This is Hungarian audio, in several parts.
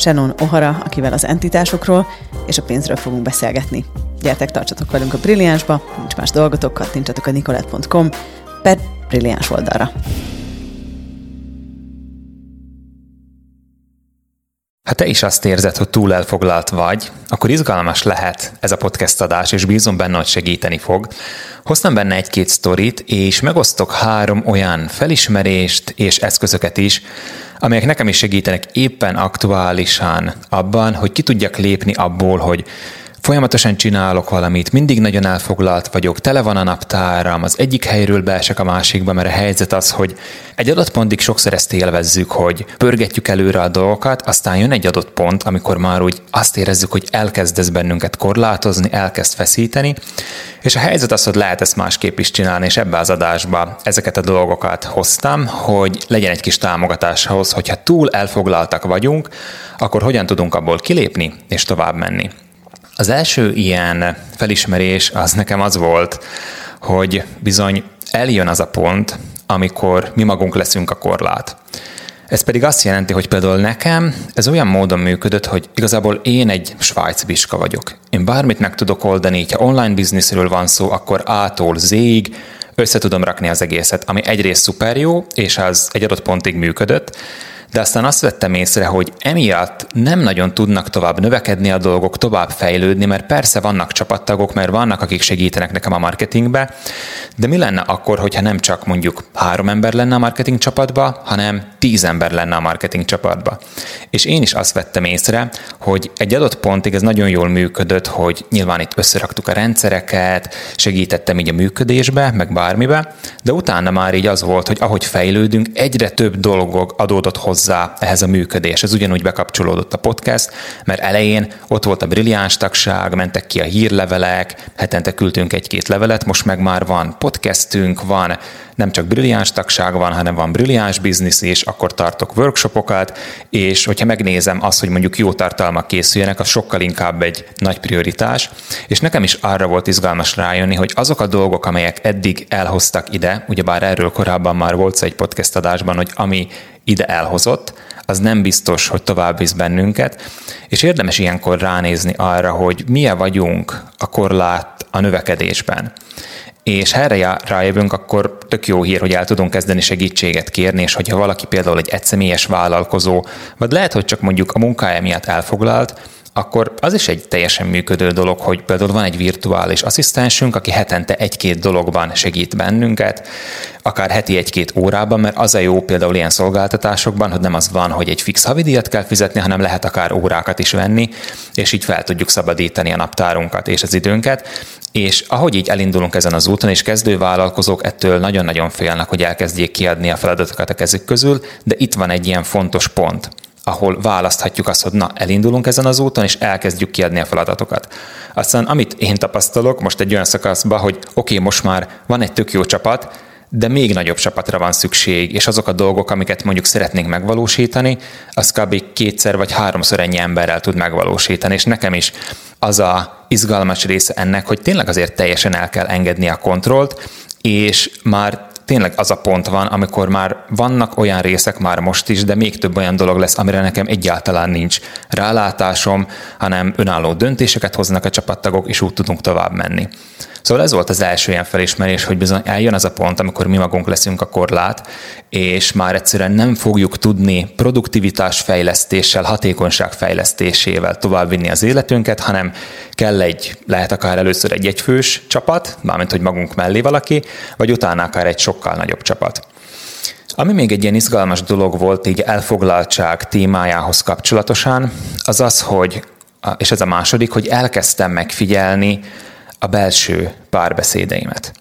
Shannon O'Hara, akivel az entitásokról és a pénzről fogunk beszélgetni. Gyertek, tartsatok velünk a Brilliánsba, nincs más dolgotok, kattintsatok a nicolette.com per Brilliáns oldalra. Ha te is azt érzed, hogy túl elfoglalt vagy, akkor izgalmas lehet ez a podcast adás, és bízom benne, hogy segíteni fog. Hoztam benne egy-két sztorit, és megosztok három olyan felismerést és eszközöket is, amelyek nekem is segítenek éppen aktuálisan abban, hogy ki tudjak lépni abból, hogy Folyamatosan csinálok valamit, mindig nagyon elfoglalt vagyok, tele van a naptáram, az egyik helyről beesek a másikba, mert a helyzet az, hogy egy adott pontig sokszor ezt élvezzük, hogy pörgetjük előre a dolgokat, aztán jön egy adott pont, amikor már úgy azt érezzük, hogy elkezd ez bennünket korlátozni, elkezd feszíteni, és a helyzet az, hogy lehet ezt másképp is csinálni, és ebbe az adásba ezeket a dolgokat hoztam, hogy legyen egy kis támogatás ahhoz, hogyha túl elfoglaltak vagyunk, akkor hogyan tudunk abból kilépni és tovább menni. Az első ilyen felismerés az nekem az volt, hogy bizony eljön az a pont, amikor mi magunk leszünk a korlát. Ez pedig azt jelenti, hogy például nekem ez olyan módon működött, hogy igazából én egy Svájc biska vagyok. Én bármit meg tudok oldani, ha online bizniszről van szó, akkor A-tól Z-ig össze tudom rakni az egészet, ami egyrészt szuper jó, és az egy adott pontig működött, de aztán azt vettem észre, hogy emiatt nem nagyon tudnak tovább növekedni a dolgok, tovább fejlődni, mert persze vannak csapattagok, mert vannak, akik segítenek nekem a marketingbe, de mi lenne akkor, hogyha nem csak mondjuk három ember lenne a marketing csapatba, hanem tíz ember lenne a marketing csapatba. És én is azt vettem észre, hogy egy adott pontig ez nagyon jól működött, hogy nyilván itt összeraktuk a rendszereket, segítettem így a működésbe, meg bármibe, de utána már így az volt, hogy ahogy fejlődünk, egyre több dolgok adódott hozzá ehhez a működés. Ez ugyanúgy bekapcsolódott a podcast, mert elején ott volt a brilliáns tagság, mentek ki a hírlevelek, hetente küldtünk egy-két levelet, most meg már van podcastünk, van nem csak brilliáns tagság van, hanem van brilliáns biznisz és akkor tartok workshopokat, és hogyha megnézem azt, hogy mondjuk jó tartalmak készüljenek, az sokkal inkább egy nagy prioritás, és nekem is arra volt izgalmas rájönni, hogy azok a dolgok, amelyek eddig elhoztak ide, ugyebár erről korábban már volt egy podcast adásban, hogy ami ide elhozott, az nem biztos, hogy tovább visz bennünket, és érdemes ilyenkor ránézni arra, hogy milyen vagyunk a korlát a növekedésben. És ha erre rájövünk, akkor tök jó hír, hogy el tudunk kezdeni segítséget kérni, és hogyha valaki például egy egyszemélyes vállalkozó, vagy lehet, hogy csak mondjuk a munkája miatt elfoglalt, akkor az is egy teljesen működő dolog, hogy például van egy virtuális asszisztensünk, aki hetente egy-két dologban segít bennünket, akár heti egy-két órában, mert az a jó például ilyen szolgáltatásokban, hogy nem az van, hogy egy fix havidíjat kell fizetni, hanem lehet akár órákat is venni, és így fel tudjuk szabadítani a naptárunkat és az időnket. És ahogy így elindulunk ezen az úton, és kezdővállalkozók ettől nagyon-nagyon félnek, hogy elkezdjék kiadni a feladatokat a kezük közül, de itt van egy ilyen fontos pont ahol választhatjuk azt, hogy na, elindulunk ezen az úton, és elkezdjük kiadni a feladatokat. Aztán amit én tapasztalok most egy olyan szakaszban, hogy oké, okay, most már van egy tök jó csapat, de még nagyobb csapatra van szükség, és azok a dolgok, amiket mondjuk szeretnénk megvalósítani, az kb. kétszer vagy háromszor ennyi emberrel tud megvalósítani, és nekem is az a izgalmas része ennek, hogy tényleg azért teljesen el kell engedni a kontrollt, és már tényleg az a pont van, amikor már vannak olyan részek már most is, de még több olyan dolog lesz, amire nekem egyáltalán nincs rálátásom, hanem önálló döntéseket hoznak a csapattagok, és úgy tudunk tovább menni. Szóval ez volt az első ilyen felismerés, hogy bizony eljön az a pont, amikor mi magunk leszünk a korlát, és már egyszerűen nem fogjuk tudni produktivitás fejlesztéssel, hatékonyság fejlesztésével továbbvinni az életünket, hanem kell egy, lehet akár először egy egyfős csapat, mármint hogy magunk mellé valaki, vagy utána akár egy sokkal nagyobb csapat. Ami még egy ilyen izgalmas dolog volt így elfoglaltság témájához kapcsolatosan, az az, hogy, és ez a második, hogy elkezdtem megfigyelni a belső párbeszédeimet.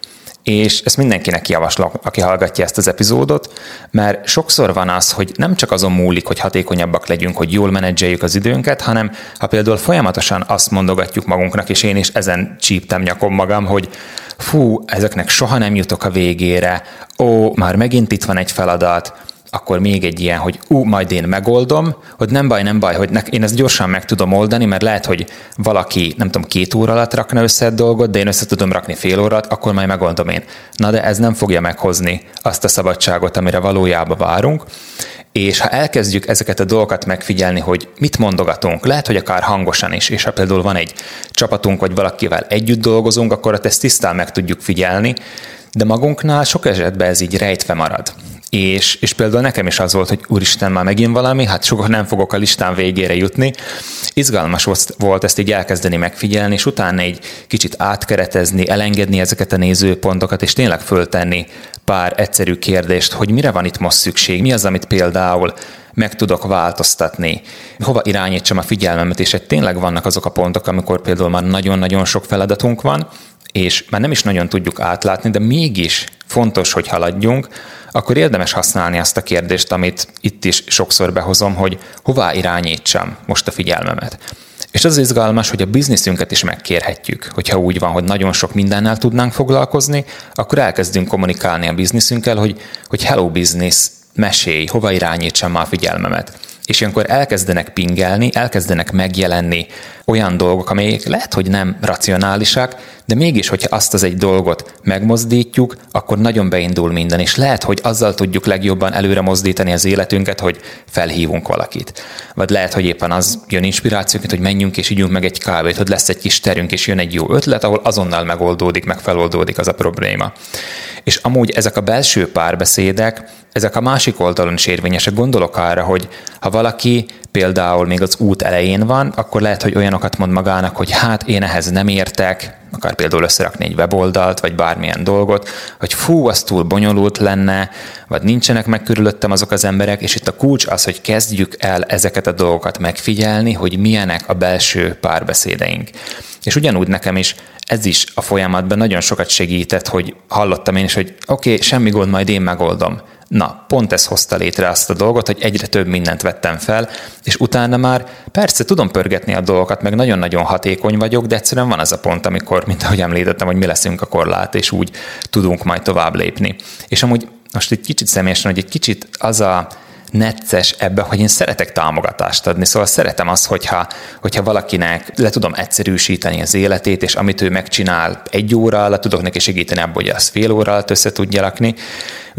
És ezt mindenkinek javaslom, aki hallgatja ezt az epizódot, mert sokszor van az, hogy nem csak azon múlik, hogy hatékonyabbak legyünk, hogy jól menedzseljük az időnket, hanem ha például folyamatosan azt mondogatjuk magunknak, és én is ezen csíptem nyakom magam, hogy fú, ezeknek soha nem jutok a végére, ó, már megint itt van egy feladat, akkor még egy ilyen, hogy ú, majd én megoldom, hogy nem baj, nem baj, hogy ne, én ezt gyorsan meg tudom oldani, mert lehet, hogy valaki, nem tudom, két óra alatt rakna össze egy dolgot, de én össze tudom rakni fél órát, akkor majd megoldom én. Na de ez nem fogja meghozni azt a szabadságot, amire valójában várunk, és ha elkezdjük ezeket a dolgokat megfigyelni, hogy mit mondogatunk, lehet, hogy akár hangosan is, és ha például van egy csapatunk, vagy valakivel együtt dolgozunk, akkor ezt tisztán meg tudjuk figyelni, de magunknál sok esetben ez így rejtve marad. És, és például nekem is az volt, hogy úristen, már megint valami, hát soha nem fogok a listán végére jutni. Izgalmas volt ezt így elkezdeni megfigyelni, és utána egy kicsit átkeretezni, elengedni ezeket a nézőpontokat, és tényleg föltenni pár egyszerű kérdést, hogy mire van itt most szükség, mi az, amit például meg tudok változtatni, hova irányítsam a figyelmemet, és egy tényleg vannak azok a pontok, amikor például már nagyon-nagyon sok feladatunk van, és már nem is nagyon tudjuk átlátni, de mégis fontos, hogy haladjunk, akkor érdemes használni azt a kérdést, amit itt is sokszor behozom, hogy hová irányítsam most a figyelmemet. És az izgalmas, hogy a bizniszünket is megkérhetjük. Hogyha úgy van, hogy nagyon sok mindennel tudnánk foglalkozni, akkor elkezdünk kommunikálni a bizniszünkkel, hogy, hogy hello business, mesélj, hova irányítsam a figyelmemet és ilyenkor elkezdenek pingelni, elkezdenek megjelenni olyan dolgok, amelyek lehet, hogy nem racionálisak, de mégis, hogyha azt az egy dolgot megmozdítjuk, akkor nagyon beindul minden, és lehet, hogy azzal tudjuk legjobban előre mozdítani az életünket, hogy felhívunk valakit. Vagy lehet, hogy éppen az jön inspirációként, hogy menjünk és ígyunk meg egy kávét, hogy lesz egy kis terünk, és jön egy jó ötlet, ahol azonnal megoldódik, meg feloldódik az a probléma. És amúgy ezek a belső párbeszédek, ezek a másik oldalon is érvényesek. Gondolok arra, hogy ha valaki például még az út elején van, akkor lehet, hogy olyanokat mond magának, hogy hát én ehhez nem értek, akár például összerakni egy weboldalt, vagy bármilyen dolgot, hogy fú, az túl bonyolult lenne, vagy nincsenek meg körülöttem azok az emberek, és itt a kulcs az, hogy kezdjük el ezeket a dolgokat megfigyelni, hogy milyenek a belső párbeszédeink. És ugyanúgy nekem is ez is a folyamatban nagyon sokat segített, hogy hallottam én is, hogy oké, okay, semmi gond, majd én megoldom. Na, pont ez hozta létre azt a dolgot, hogy egyre több mindent vettem fel, és utána már persze tudom pörgetni a dolgokat, meg nagyon-nagyon hatékony vagyok, de egyszerűen van az a pont, amikor, mint ahogy említettem, hogy mi leszünk a korlát, és úgy tudunk majd tovább lépni. És amúgy most egy kicsit személyesen, hogy egy kicsit az a necces ebben, hogy én szeretek támogatást adni, szóval szeretem azt, hogyha, hogyha valakinek le tudom egyszerűsíteni az életét, és amit ő megcsinál egy óra alatt, tudok neki segíteni abban, hogy az fél óra alatt össze tudja lakni.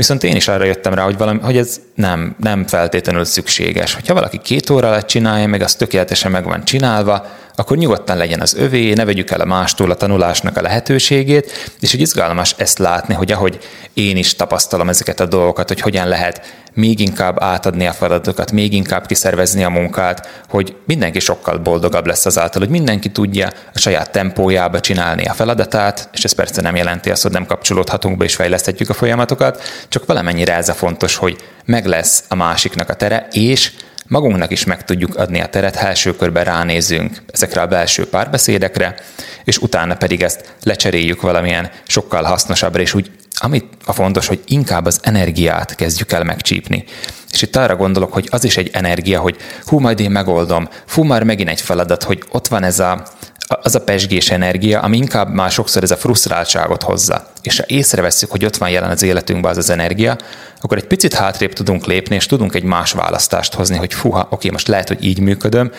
Viszont én is arra jöttem rá, hogy, valami, hogy ez nem, nem feltétlenül szükséges. Hogyha valaki két óra alatt csinálja, meg az tökéletesen meg van csinálva, akkor nyugodtan legyen az övé, ne vegyük el a mástól a tanulásnak a lehetőségét, és hogy izgalmas ezt látni, hogy ahogy én is tapasztalom ezeket a dolgokat, hogy hogyan lehet még inkább átadni a feladatokat, még inkább kiszervezni a munkát, hogy mindenki sokkal boldogabb lesz azáltal, hogy mindenki tudja a saját tempójába csinálni a feladatát, és ez persze nem jelenti azt, hogy nem kapcsolódhatunk be és fejleszthetjük a folyamatokat, csak valamennyire ez a fontos, hogy meg lesz a másiknak a tere, és magunknak is meg tudjuk adni a teret, ha első körben ránézünk ezekre a belső párbeszédekre, és utána pedig ezt lecseréljük valamilyen sokkal hasznosabbra, és úgy amit a fontos, hogy inkább az energiát kezdjük el megcsípni. És itt arra gondolok, hogy az is egy energia, hogy hú, majd én megoldom, fú, már megint egy feladat, hogy ott van ez a, az a pesgés energia, ami inkább már sokszor ez a frusztráltságot hozza. És ha észreveszünk, hogy ott van jelen az életünkben az az energia, akkor egy picit hátrébb tudunk lépni, és tudunk egy más választást hozni, hogy fuha, oké, most lehet, hogy így működöm,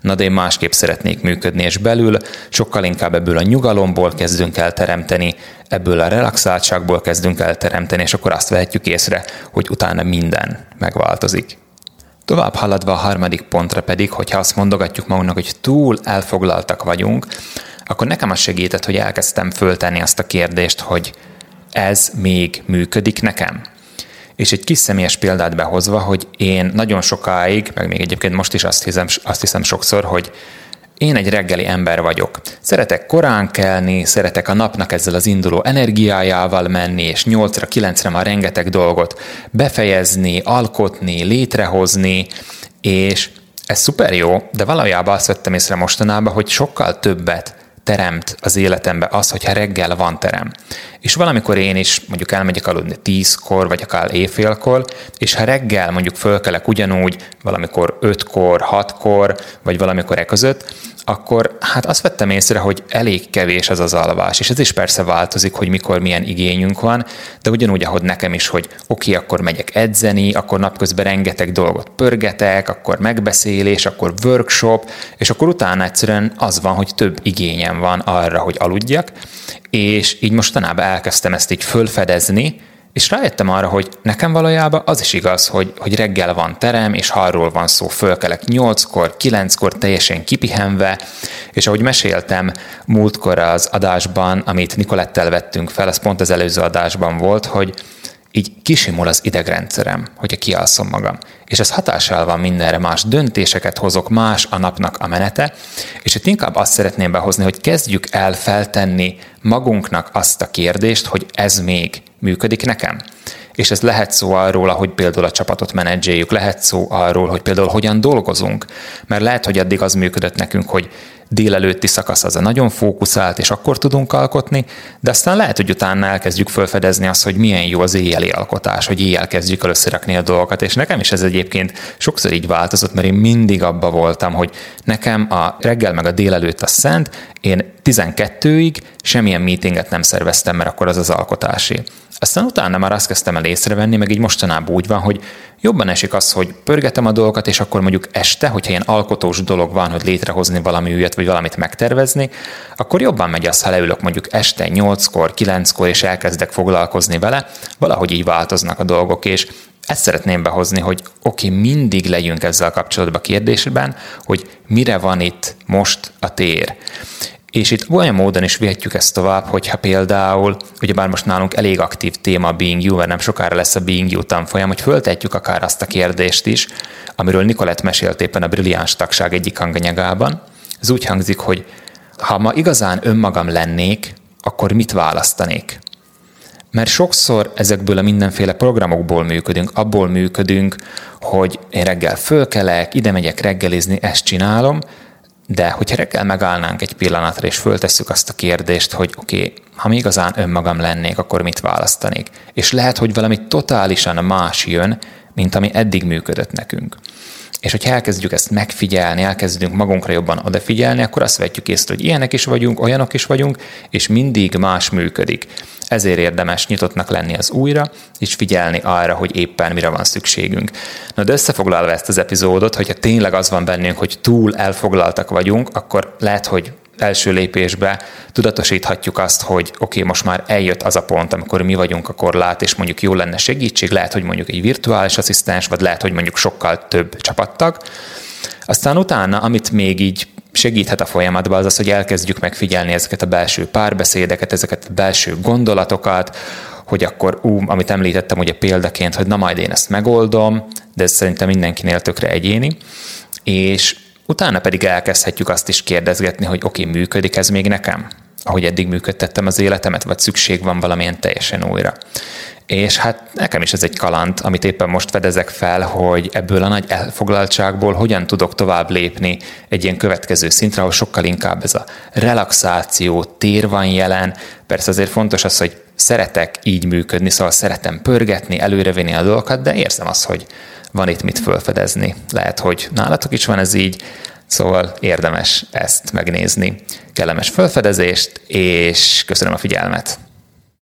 na de én másképp szeretnék működni, és belül sokkal inkább ebből a nyugalomból kezdünk el teremteni, ebből a relaxáltságból kezdünk el teremteni, és akkor azt vehetjük észre, hogy utána minden megváltozik. Tovább haladva a harmadik pontra pedig, hogyha azt mondogatjuk magunknak, hogy túl elfoglaltak vagyunk, akkor nekem az segített, hogy elkezdtem föltenni azt a kérdést, hogy ez még működik nekem? És egy kis személyes példát behozva, hogy én nagyon sokáig, meg még egyébként most is azt hiszem, azt hiszem sokszor, hogy én egy reggeli ember vagyok. Szeretek korán kelni, szeretek a napnak ezzel az induló energiájával menni, és 8-ra, 9-re már rengeteg dolgot befejezni, alkotni, létrehozni, és ez szuper jó, de valójában azt vettem észre mostanában, hogy sokkal többet teremt az életembe az, hogyha reggel van terem. És valamikor én is mondjuk elmegyek aludni tízkor, vagy akár éjfélkor, és ha reggel mondjuk fölkelek ugyanúgy, valamikor ötkor, hatkor, vagy valamikor e között, akkor hát azt vettem észre, hogy elég kevés az az alvás, és ez is persze változik, hogy mikor milyen igényünk van, de ugyanúgy, ahogy nekem is, hogy oké, okay, akkor megyek edzeni, akkor napközben rengeteg dolgot pörgetek, akkor megbeszélés, akkor workshop, és akkor utána egyszerűen az van, hogy több igényem van arra, hogy aludjak, és így mostanában elkezdtem ezt így fölfedezni, és rájöttem arra, hogy nekem valójában az is igaz, hogy, hogy reggel van terem, és arról van szó, fölkelek nyolckor, kilenckor teljesen kipihenve, és ahogy meséltem múltkor az adásban, amit Nikolettel vettünk fel, az pont az előző adásban volt, hogy így kisimul az idegrendszerem, hogyha kialszom magam. És ez hatással van mindenre, más döntéseket hozok, más a napnak a menete, és itt inkább azt szeretném behozni, hogy kezdjük el feltenni magunknak azt a kérdést, hogy ez még működik nekem. És ez lehet szó arról, hogy például a csapatot menedzseljük, lehet szó arról, hogy például hogyan dolgozunk, mert lehet, hogy addig az működött nekünk, hogy délelőtti szakasz az a nagyon fókuszált, és akkor tudunk alkotni, de aztán lehet, hogy utána elkezdjük felfedezni azt, hogy milyen jó az éjjeli alkotás, hogy éjjel kezdjük el összerakni a dolgokat, és nekem is ez egyébként sokszor így változott, mert én mindig abba voltam, hogy nekem a reggel meg a délelőtt a szent, én 12-ig semmilyen meetinget nem szerveztem, mert akkor az az alkotási. Aztán utána már azt kezdtem el észrevenni, meg így mostanában úgy van, hogy jobban esik az, hogy pörgetem a dolgokat, és akkor mondjuk este, hogyha ilyen alkotós dolog van, hogy létrehozni valami ügyet, vagy valamit megtervezni, akkor jobban megy az, ha leülök mondjuk este 8-kor, 9-kor, és elkezdek foglalkozni vele, valahogy így változnak a dolgok, és ezt szeretném behozni, hogy oké, okay, mindig legyünk ezzel kapcsolatban kérdésben, hogy mire van itt most a tér. És itt olyan módon is vihetjük ezt tovább, hogyha például, ugyebár most nálunk elég aktív téma a Being You, mert nem sokára lesz a Being You tanfolyam, hogy föltetjük akár azt a kérdést is, amiről Nikolett mesélt éppen a Brilliáns tagság egyik hanganyagában. Ez úgy hangzik, hogy ha ma igazán önmagam lennék, akkor mit választanék? Mert sokszor ezekből a mindenféle programokból működünk, abból működünk, hogy én reggel fölkelek, ide megyek reggelizni, ezt csinálom, de hogyha reggel megállnánk egy pillanatra, és föltesszük azt a kérdést, hogy oké, okay, ha mi igazán önmagam lennék, akkor mit választanék? És lehet, hogy valami totálisan más jön, mint ami eddig működött nekünk. És hogyha elkezdjük ezt megfigyelni, elkezdünk magunkra jobban odafigyelni, akkor azt vetjük észre, hogy ilyenek is vagyunk, olyanok is vagyunk, és mindig más működik. Ezért érdemes nyitottnak lenni az újra, és figyelni arra, hogy éppen mire van szükségünk. Na de összefoglalva ezt az epizódot, hogyha tényleg az van bennünk, hogy túl elfoglaltak vagyunk, akkor lehet, hogy első lépésbe tudatosíthatjuk azt, hogy oké, okay, most már eljött az a pont, amikor mi vagyunk a korlát, és mondjuk jó lenne segítség, lehet, hogy mondjuk egy virtuális asszisztens, vagy lehet, hogy mondjuk sokkal több csapattag. Aztán utána, amit még így segíthet a folyamatban, az az, hogy elkezdjük megfigyelni ezeket a belső párbeszédeket, ezeket a belső gondolatokat, hogy akkor, ú, amit említettem ugye példaként, hogy na majd én ezt megoldom, de ez szerintem mindenkinél tökre egyéni, és utána pedig elkezdhetjük azt is kérdezgetni, hogy oké, okay, működik ez még nekem? ahogy eddig működtettem az életemet, vagy szükség van valamilyen teljesen újra. És hát nekem is ez egy kaland, amit éppen most fedezek fel, hogy ebből a nagy elfoglaltságból hogyan tudok tovább lépni egy ilyen következő szintre, ahol sokkal inkább ez a relaxáció, tér van jelen. Persze azért fontos az, hogy szeretek így működni, szóval szeretem pörgetni, előrevinni a dolgokat, de érzem azt, hogy van itt mit felfedezni. Lehet, hogy nálatok is van ez így, Szóval érdemes ezt megnézni. Kellemes felfedezést, és köszönöm a figyelmet!